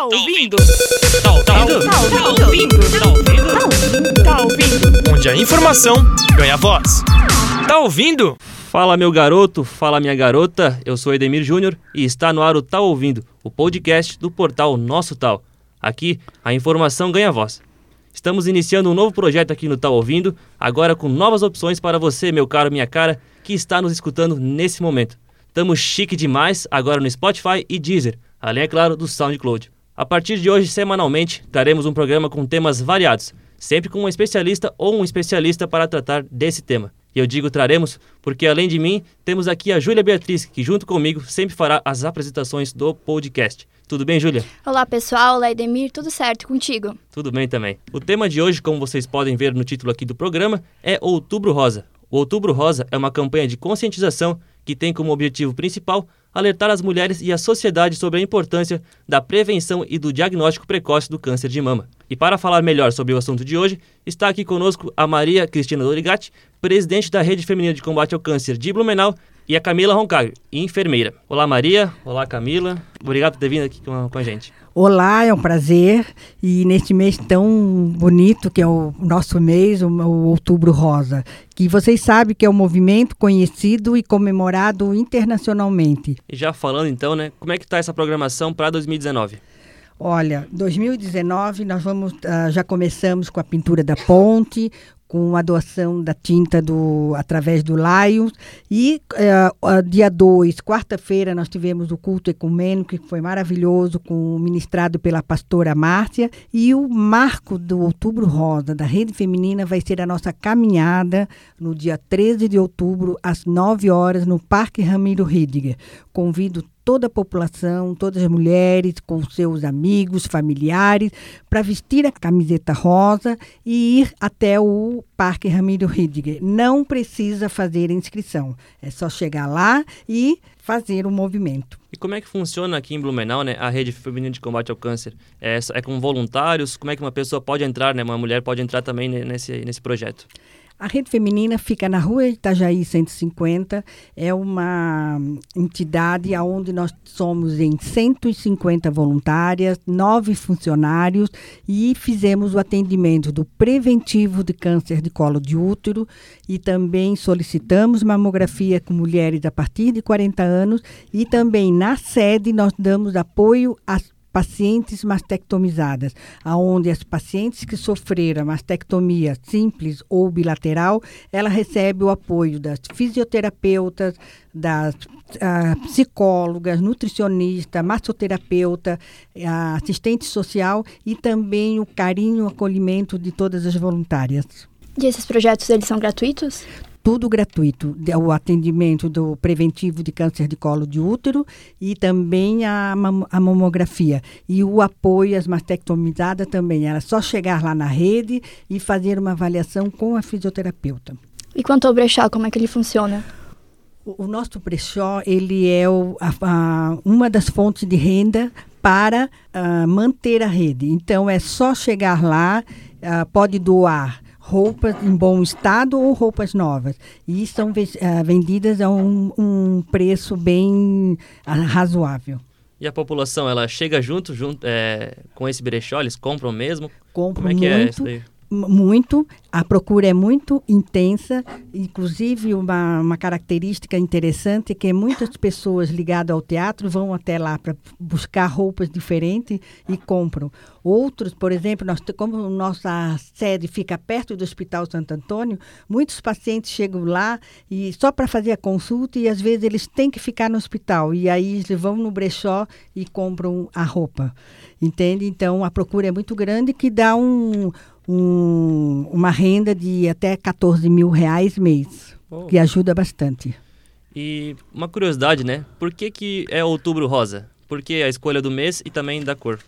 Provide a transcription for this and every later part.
Tá ouvindo? Tá ouvindo? Tá ouvindo? Tá ouvindo? Tá ouvindo? Onde a informação ganha voz. Tá ouvindo? Fala meu garoto, fala minha garota, eu sou Edemir Júnior e está no ar o Tá Ouvindo, o podcast do portal Nosso Tal. Aqui, a informação ganha voz. Estamos iniciando um novo projeto aqui no Tá Ouvindo, agora com novas opções para você, meu caro, minha cara, que está nos escutando nesse momento. Tamo chique demais agora no Spotify e Deezer, além, é claro, do SoundCloud. A partir de hoje, semanalmente, daremos um programa com temas variados, sempre com um especialista ou um especialista para tratar desse tema. E eu digo traremos porque, além de mim, temos aqui a Júlia Beatriz, que junto comigo sempre fará as apresentações do podcast. Tudo bem, Júlia? Olá pessoal, olá Edemir, tudo certo contigo? Tudo bem também. O tema de hoje, como vocês podem ver no título aqui do programa, é Outubro Rosa. O Outubro Rosa é uma campanha de conscientização que tem como objetivo principal alertar as mulheres e a sociedade sobre a importância da prevenção e do diagnóstico precoce do câncer de mama. E para falar melhor sobre o assunto de hoje, está aqui conosco a Maria Cristina Dorigatti, presidente da Rede Feminina de Combate ao Câncer de Blumenau, e a Camila Roncaglio, enfermeira. Olá, Maria. Olá, Camila. Obrigado por ter vindo aqui com a gente. Olá, é um prazer. E neste mês tão bonito que é o nosso mês, o, o Outubro Rosa, que vocês sabem que é um movimento conhecido e comemorado internacionalmente. E já falando então, né, como é que está essa programação para 2019? Olha, 2019 nós vamos, uh, já começamos com a pintura da ponte, com a doação da tinta do, através do Lions. E uh, dia 2, quarta-feira, nós tivemos o culto ecumênico, que foi maravilhoso, com, ministrado pela pastora Márcia. E o marco do Outubro Rosa, da Rede Feminina, vai ser a nossa caminhada no dia 13 de outubro, às 9 horas, no Parque Ramiro Ridiger. Convido toda a população, todas as mulheres, com seus amigos, familiares, para vestir a camiseta rosa e ir até o Parque Ramiro Ridiger. Não precisa fazer inscrição, é só chegar lá e fazer o movimento. E como é que funciona aqui em Blumenau, né, a rede feminina de combate ao câncer? É, é com voluntários? Como é que uma pessoa pode entrar, né, uma mulher pode entrar também nesse, nesse projeto? A Rede Feminina fica na rua Itajaí 150, é uma entidade onde nós somos em 150 voluntárias, nove funcionários e fizemos o atendimento do preventivo de câncer de colo de útero e também solicitamos mamografia com mulheres a partir de 40 anos e também na sede nós damos apoio às pacientes mastectomizadas, aonde as pacientes que sofreram mastectomia simples ou bilateral, ela recebe o apoio das fisioterapeutas, das uh, psicólogas, nutricionista, massoterapeuta, assistente social e também o carinho, o acolhimento de todas as voluntárias. E esses projetos, eles são gratuitos? Tudo gratuito, o atendimento do preventivo de câncer de colo de útero e também a, a mamografia. E o apoio às mastectomizadas também. Era só chegar lá na rede e fazer uma avaliação com a fisioterapeuta. E quanto ao brechó, como é que ele funciona? O, o nosso brechó, ele é o, a, a, uma das fontes de renda para uh, manter a rede. Então, é só chegar lá, uh, pode doar roupas em bom estado ou roupas novas. E são uh, vendidas a um, um preço bem uh, razoável. E a população, ela chega junto, junto é, com esse brechó? Eles compram mesmo? Compram Como é que muito. é isso daí? Muito, a procura é muito intensa, inclusive uma, uma característica interessante é que muitas pessoas ligadas ao teatro vão até lá para buscar roupas diferentes e compram. Outros, por exemplo, nós, como nossa sede fica perto do Hospital Santo Antônio, muitos pacientes chegam lá e só para fazer a consulta e às vezes eles têm que ficar no hospital e aí eles vão no brechó e compram a roupa, entende? Então a procura é muito grande que dá um um, uma renda de até 14 mil reais mês, oh. que ajuda bastante. E uma curiosidade, né? Por que, que é outubro rosa? Por que a escolha do mês e também da cor?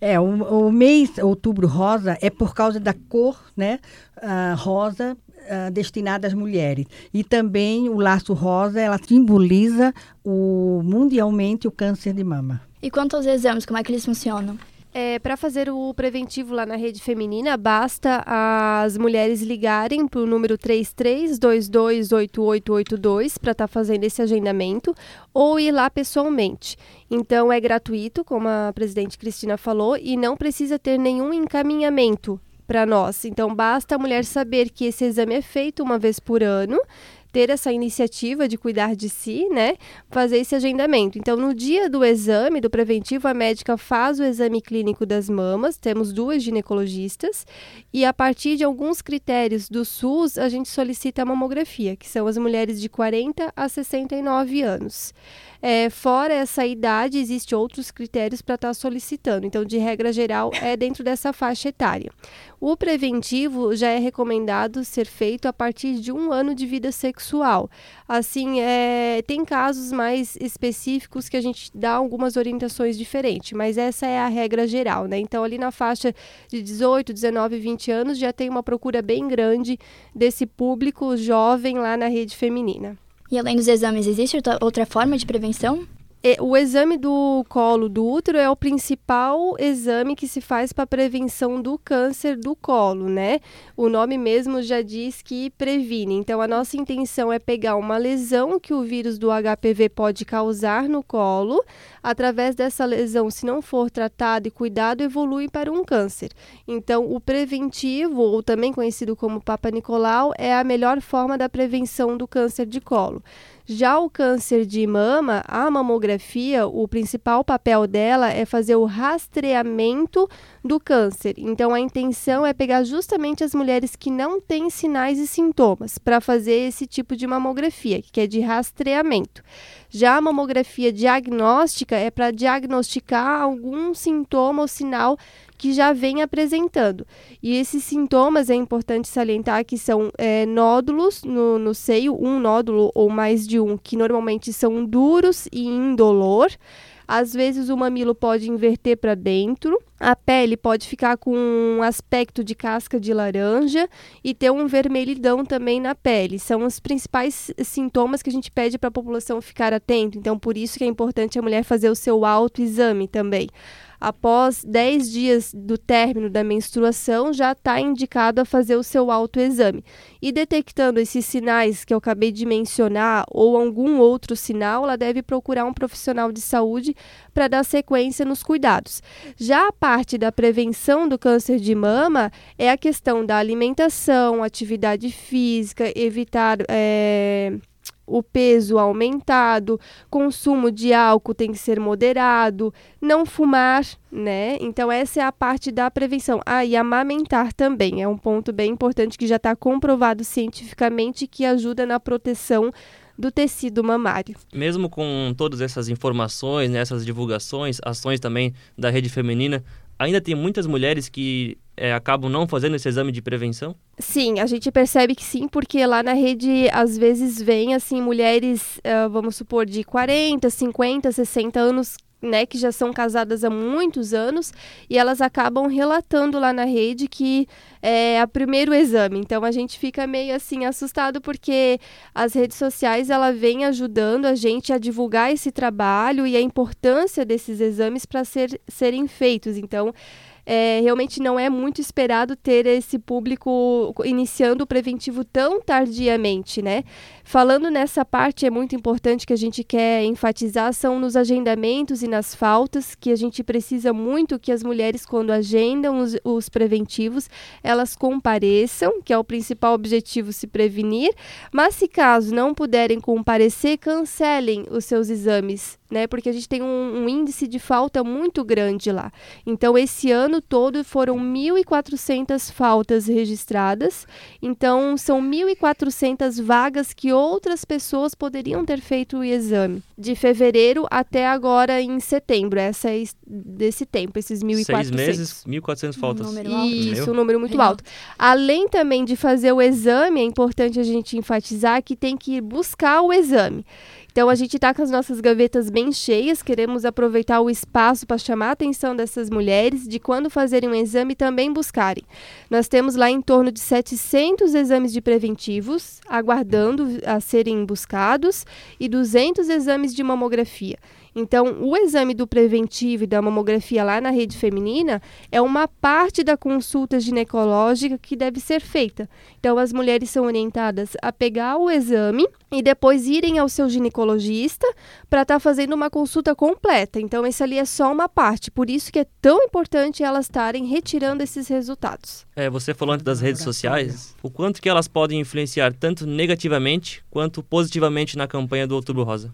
É, o, o mês outubro rosa é por causa da cor, né? Uh, rosa uh, destinada às mulheres. E também o laço rosa, ela simboliza o, mundialmente o câncer de mama. E quanto aos exames, como é que eles funcionam? É, para fazer o preventivo lá na rede feminina, basta as mulheres ligarem para o número 33228882 para estar tá fazendo esse agendamento ou ir lá pessoalmente. Então é gratuito, como a presidente Cristina falou, e não precisa ter nenhum encaminhamento para nós. Então basta a mulher saber que esse exame é feito uma vez por ano ter essa iniciativa de cuidar de si, né? Fazer esse agendamento. Então, no dia do exame, do preventivo, a médica faz o exame clínico das mamas, temos duas ginecologistas, e a partir de alguns critérios do SUS, a gente solicita a mamografia, que são as mulheres de 40 a 69 anos. É, fora essa idade, existem outros critérios para estar tá solicitando. Então, de regra geral, é dentro dessa faixa etária. O preventivo já é recomendado ser feito a partir de um ano de vida sexual. Assim, é, tem casos mais específicos que a gente dá algumas orientações diferentes, mas essa é a regra geral, né? Então, ali na faixa de 18, 19, 20 anos, já tem uma procura bem grande desse público jovem lá na rede feminina. E além dos exames, existe outra forma de prevenção? É, o exame do colo do útero é o principal exame que se faz para prevenção do câncer do colo, né? O nome mesmo já diz que previne. Então, a nossa intenção é pegar uma lesão que o vírus do HPV pode causar no colo. Através dessa lesão, se não for tratado e cuidado, evolui para um câncer. Então, o preventivo, ou também conhecido como Papa Nicolau, é a melhor forma da prevenção do câncer de colo. Já o câncer de mama, a mamografia, o principal papel dela é fazer o rastreamento do câncer. Então, a intenção é pegar justamente as mulheres que não têm sinais e sintomas para fazer esse tipo de mamografia, que é de rastreamento. Já a mamografia diagnóstica é para diagnosticar algum sintoma ou sinal que já vem apresentando. E esses sintomas é importante salientar que são é, nódulos no, no seio, um nódulo ou mais de um, que normalmente são duros e indolor. Às vezes o mamilo pode inverter para dentro, a pele pode ficar com um aspecto de casca de laranja e ter um vermelhidão também na pele. São os principais sintomas que a gente pede para a população ficar atento. Então, por isso que é importante a mulher fazer o seu autoexame também após 10 dias do término da menstruação, já está indicado a fazer o seu autoexame. E detectando esses sinais que eu acabei de mencionar ou algum outro sinal, ela deve procurar um profissional de saúde para dar sequência nos cuidados. Já a parte da prevenção do câncer de mama é a questão da alimentação, atividade física, evitar. É o peso aumentado, consumo de álcool tem que ser moderado, não fumar, né? Então, essa é a parte da prevenção. Ah, e amamentar também é um ponto bem importante que já está comprovado cientificamente que ajuda na proteção do tecido mamário. Mesmo com todas essas informações, né, essas divulgações, ações também da rede feminina, ainda tem muitas mulheres que é, acabam não fazendo esse exame de prevenção? Sim, a gente percebe que sim, porque lá na rede às vezes vem assim mulheres, uh, vamos supor, de 40, 50, 60 anos né, que já são casadas há muitos anos e elas acabam relatando lá na rede que é o primeiro exame. Então a gente fica meio assim assustado porque as redes sociais ela vem ajudando a gente a divulgar esse trabalho e a importância desses exames para ser, serem feitos. Então é, realmente não é muito esperado ter esse público iniciando o preventivo tão tardiamente, né? Falando nessa parte, é muito importante que a gente quer enfatizar são nos agendamentos e nas faltas, que a gente precisa muito que as mulheres, quando agendam os, os preventivos, elas compareçam, que é o principal objetivo se prevenir, mas se caso não puderem comparecer, cancelem os seus exames né? Porque a gente tem um, um, índice de falta muito grande lá. Então, esse ano todo foram 1.400 faltas registradas. Então, são 1.400 vagas que outras pessoas poderiam ter feito o exame. De fevereiro até agora em setembro. Essa é desse tempo, esses 1.400. Seis meses, 1.400 faltas. Um número alto. Isso, um número muito alto. Além também de fazer o exame, é importante a gente enfatizar que tem que ir buscar o exame. Então a gente está com as nossas gavetas bem cheias, queremos aproveitar o espaço para chamar a atenção dessas mulheres de quando fazerem um exame também buscarem. Nós temos lá em torno de 700 exames de preventivos aguardando a serem buscados e 200 exames de mamografia. Então, o exame do preventivo e da mamografia lá na rede feminina é uma parte da consulta ginecológica que deve ser feita. Então, as mulheres são orientadas a pegar o exame e depois irem ao seu ginecologista para estar tá fazendo uma consulta completa. Então, esse ali é só uma parte. Por isso que é tão importante elas estarem retirando esses resultados. É, você falou antes das redes sociais, o quanto que elas podem influenciar tanto negativamente quanto positivamente na campanha do Outubro Rosa?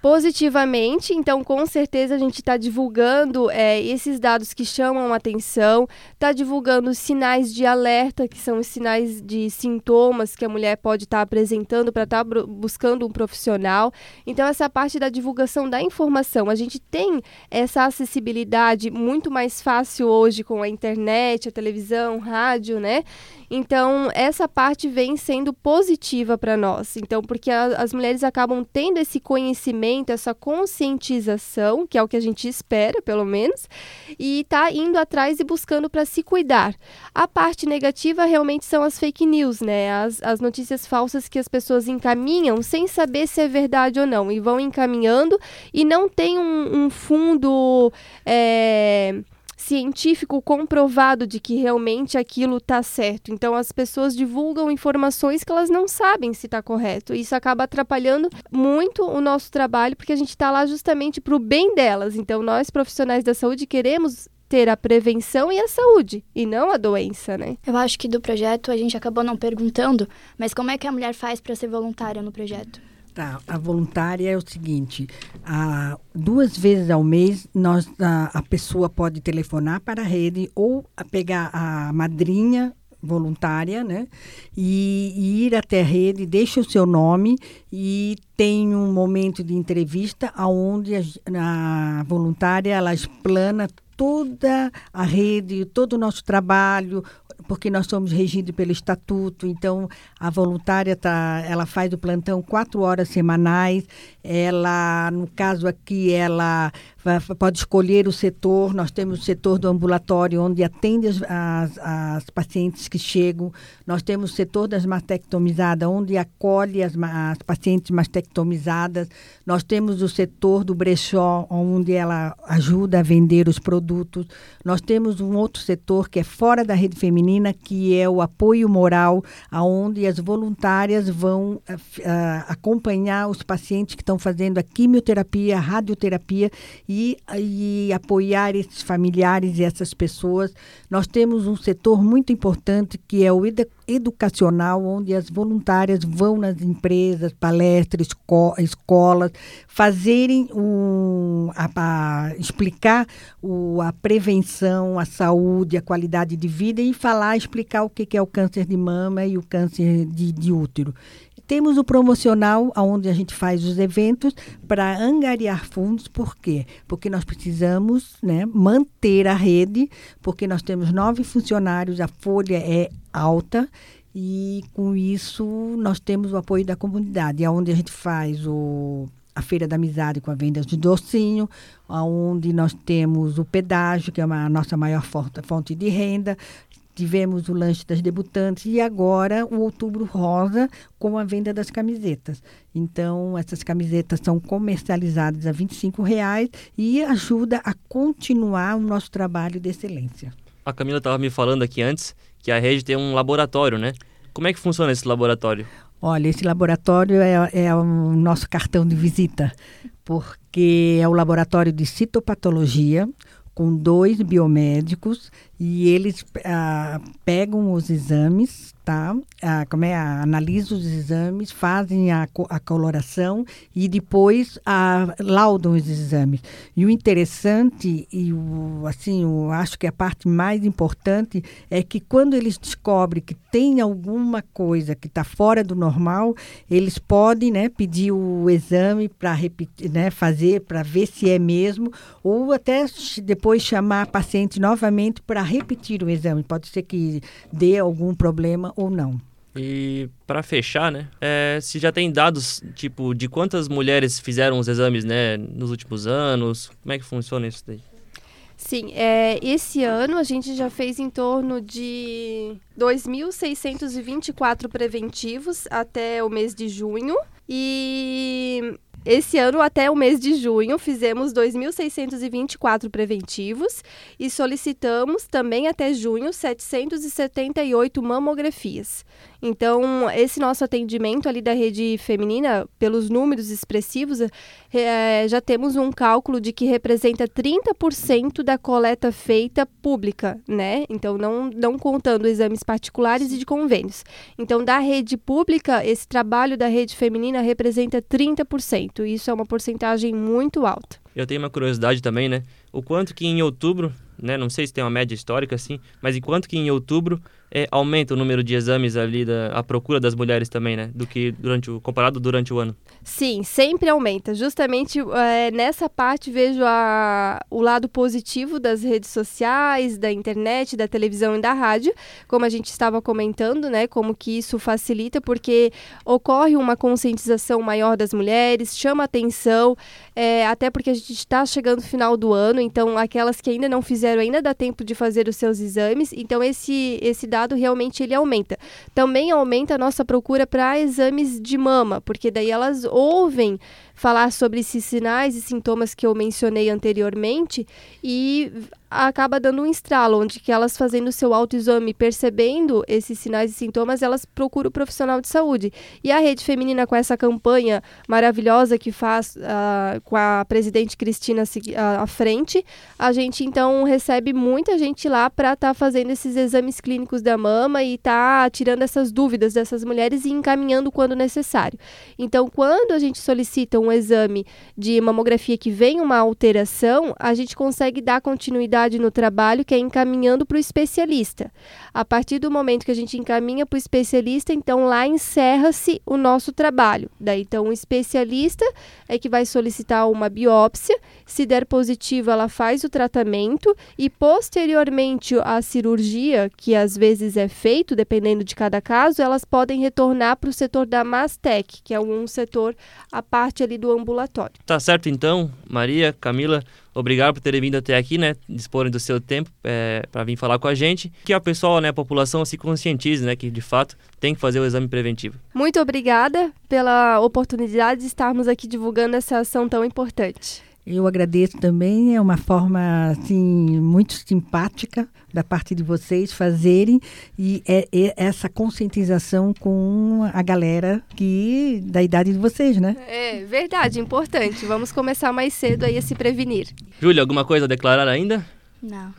Positivamente. Então, com certeza, a gente está divulgando é, esses dados que chamam atenção, está divulgando sinais de alerta, que são os sinais de sintomas que a mulher pode estar tá apresentando para estar tá buscando um profissional. Então, essa parte da divulgação da informação, a gente tem essa acessibilidade muito mais fácil hoje com a internet, a televisão, rádio, né? Então, essa parte vem sendo positiva para nós. Então, porque a, as mulheres acabam tendo esse conhecimento, essa conscientização, que é o que a gente espera, pelo menos, e tá indo atrás e buscando para se cuidar. A parte negativa realmente são as fake news, né? As, as notícias falsas que as pessoas encaminham sem saber se é verdade ou não, e vão encaminhando e não tem um, um fundo. É científico comprovado de que realmente aquilo está certo. Então as pessoas divulgam informações que elas não sabem se está correto. Isso acaba atrapalhando muito o nosso trabalho, porque a gente está lá justamente para o bem delas. Então nós profissionais da saúde queremos ter a prevenção e a saúde, e não a doença, né? Eu acho que do projeto a gente acabou não perguntando, mas como é que a mulher faz para ser voluntária no projeto? A voluntária é o seguinte: a, duas vezes ao mês nós, a, a pessoa pode telefonar para a rede ou a pegar a madrinha voluntária, né? E, e, ir até a rede, deixa o seu nome e tem um momento de entrevista onde a, a voluntária ela explana toda a rede, todo o nosso trabalho, porque nós somos regidos pelo estatuto, então a voluntária tá, ela faz o plantão quatro horas semanais, ela, no caso aqui, ela pode escolher o setor. Nós temos o setor do ambulatório, onde atende as, as, as pacientes que chegam. Nós temos o setor das mastectomizadas, onde acolhe as, as, pacientes mastectomizadas. Nós temos o setor do brechó, onde ela ajuda a vender os produtos. Nós temos um outro setor que é fora da rede feminina, que é o apoio moral, aonde as voluntárias vão uh, acompanhar os pacientes que estão fazendo a quimioterapia, a radioterapia e, e apoiar esses familiares e essas pessoas. Nós temos um setor muito importante que é o educacional, onde as voluntárias vão nas empresas, palestras, esco escolas, fazerem um, a, a, explicar o, a prevenção, a saúde, a qualidade de vida e falar, explicar o que, que é o câncer de mama e o câncer de, de útero. Temos o promocional, onde a gente faz os eventos para angariar fundos. Por quê? Porque nós precisamos né, manter a rede, porque nós temos nove funcionários, a folha é alta e com isso nós temos o apoio da comunidade, onde a gente faz o a Feira da Amizade com a venda de docinho, onde nós temos o pedágio, que é a nossa maior fonte de renda, tivemos o lanche das debutantes e agora o Outubro Rosa com a venda das camisetas. Então, essas camisetas são comercializadas a R$ reais e ajuda a continuar o nosso trabalho de excelência. A Camila estava me falando aqui antes que a rede tem um laboratório, né? Como é que funciona esse laboratório? Olha, esse laboratório é, é o nosso cartão de visita, porque é o laboratório de citopatologia, com dois biomédicos e eles ah, pegam os exames, tá? Ah, como é, analisam os exames, fazem a, a coloração e depois ah, laudam os exames. E o interessante e o assim, eu acho que a parte mais importante é que quando eles descobrem que tem alguma coisa que está fora do normal, eles podem, né, pedir o exame para repetir, né, fazer para ver se é mesmo ou até depois chamar a paciente novamente para repetir o exame. Pode ser que dê algum problema ou não. E para fechar, né? É, se já tem dados, tipo, de quantas mulheres fizeram os exames, né, nos últimos anos? Como é que funciona isso daí? Sim, é, esse ano a gente já fez em torno de 2.624 preventivos até o mês de junho. E esse ano, até o mês de junho, fizemos 2.624 preventivos e solicitamos também até junho 778 mamografias. Então, esse nosso atendimento ali da rede feminina, pelos números expressivos, é, já temos um cálculo de que representa 30% da coleta feita pública, né? Então, não, não contando exames particulares e de convênios. Então, da rede pública, esse trabalho da rede feminina representa 30%. Isso é uma porcentagem muito alta. Eu tenho uma curiosidade também, né? O quanto que em outubro, né? Não sei se tem uma média histórica assim, mas enquanto que em outubro é, aumenta o número de exames ali, da, a procura das mulheres também, né? Do que durante o, comparado durante o ano. Sim, sempre aumenta. Justamente é, nessa parte vejo a, o lado positivo das redes sociais, da internet, da televisão e da rádio, como a gente estava comentando, né? Como que isso facilita, porque ocorre uma conscientização maior das mulheres, chama atenção, é, até porque a gente está chegando no final do ano, então aquelas que ainda não fizeram ainda dá tempo de fazer os seus exames, então esse, esse dado realmente ele aumenta. Também aumenta a nossa procura para exames de mama, porque daí elas ouvem falar sobre esses sinais e sintomas que eu mencionei anteriormente e acaba dando um estralo, onde que elas fazendo o seu autoexame, percebendo esses sinais e sintomas, elas procuram o profissional de saúde. E a Rede Feminina, com essa campanha maravilhosa que faz uh, com a presidente Cristina uh, à frente, a gente então recebe muita gente lá para estar tá fazendo esses exames clínicos da mama e tá tirando essas dúvidas dessas mulheres e encaminhando quando necessário. Então, quando a gente solicita um exame de mamografia que vem uma alteração, a gente consegue dar continuidade no trabalho, que é encaminhando para o especialista. A partir do momento que a gente encaminha para o especialista, então lá encerra-se o nosso trabalho. Daí, então, o especialista é que vai solicitar uma biópsia. Se der positivo, ela faz o tratamento e, posteriormente, a cirurgia, que às vezes é feito, dependendo de cada caso, elas podem retornar para o setor da Mastec, que é um setor à parte ali do ambulatório. Tá certo, então, Maria, Camila. Obrigado por terem vindo até aqui, né? Disporem do seu tempo é, para vir falar com a gente. Que a pessoa, né, a população se conscientize, né? Que de fato tem que fazer o exame preventivo. Muito obrigada pela oportunidade de estarmos aqui divulgando essa ação tão importante. Eu agradeço também, é uma forma assim muito simpática da parte de vocês fazerem e é, é essa conscientização com a galera que da idade de vocês, né? É verdade, importante. Vamos começar mais cedo aí a se prevenir. Júlia, alguma coisa a declarar ainda? Não.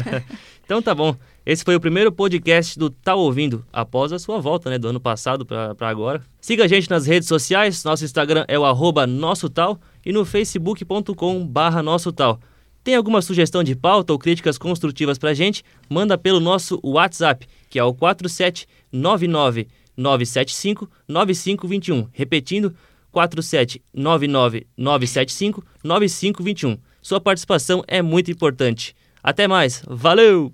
então tá bom. Esse foi o primeiro podcast do Tá Ouvindo, após a sua volta, né, do ano passado para agora. Siga a gente nas redes sociais, nosso Instagram é o arroba nosso tal e no facebook.com barra nosso tal. Tem alguma sugestão de pauta ou críticas construtivas pra gente? Manda pelo nosso WhatsApp, que é o 4799 975 9521. Repetindo, 4799 975 9521. Sua participação é muito importante. Até mais, valeu!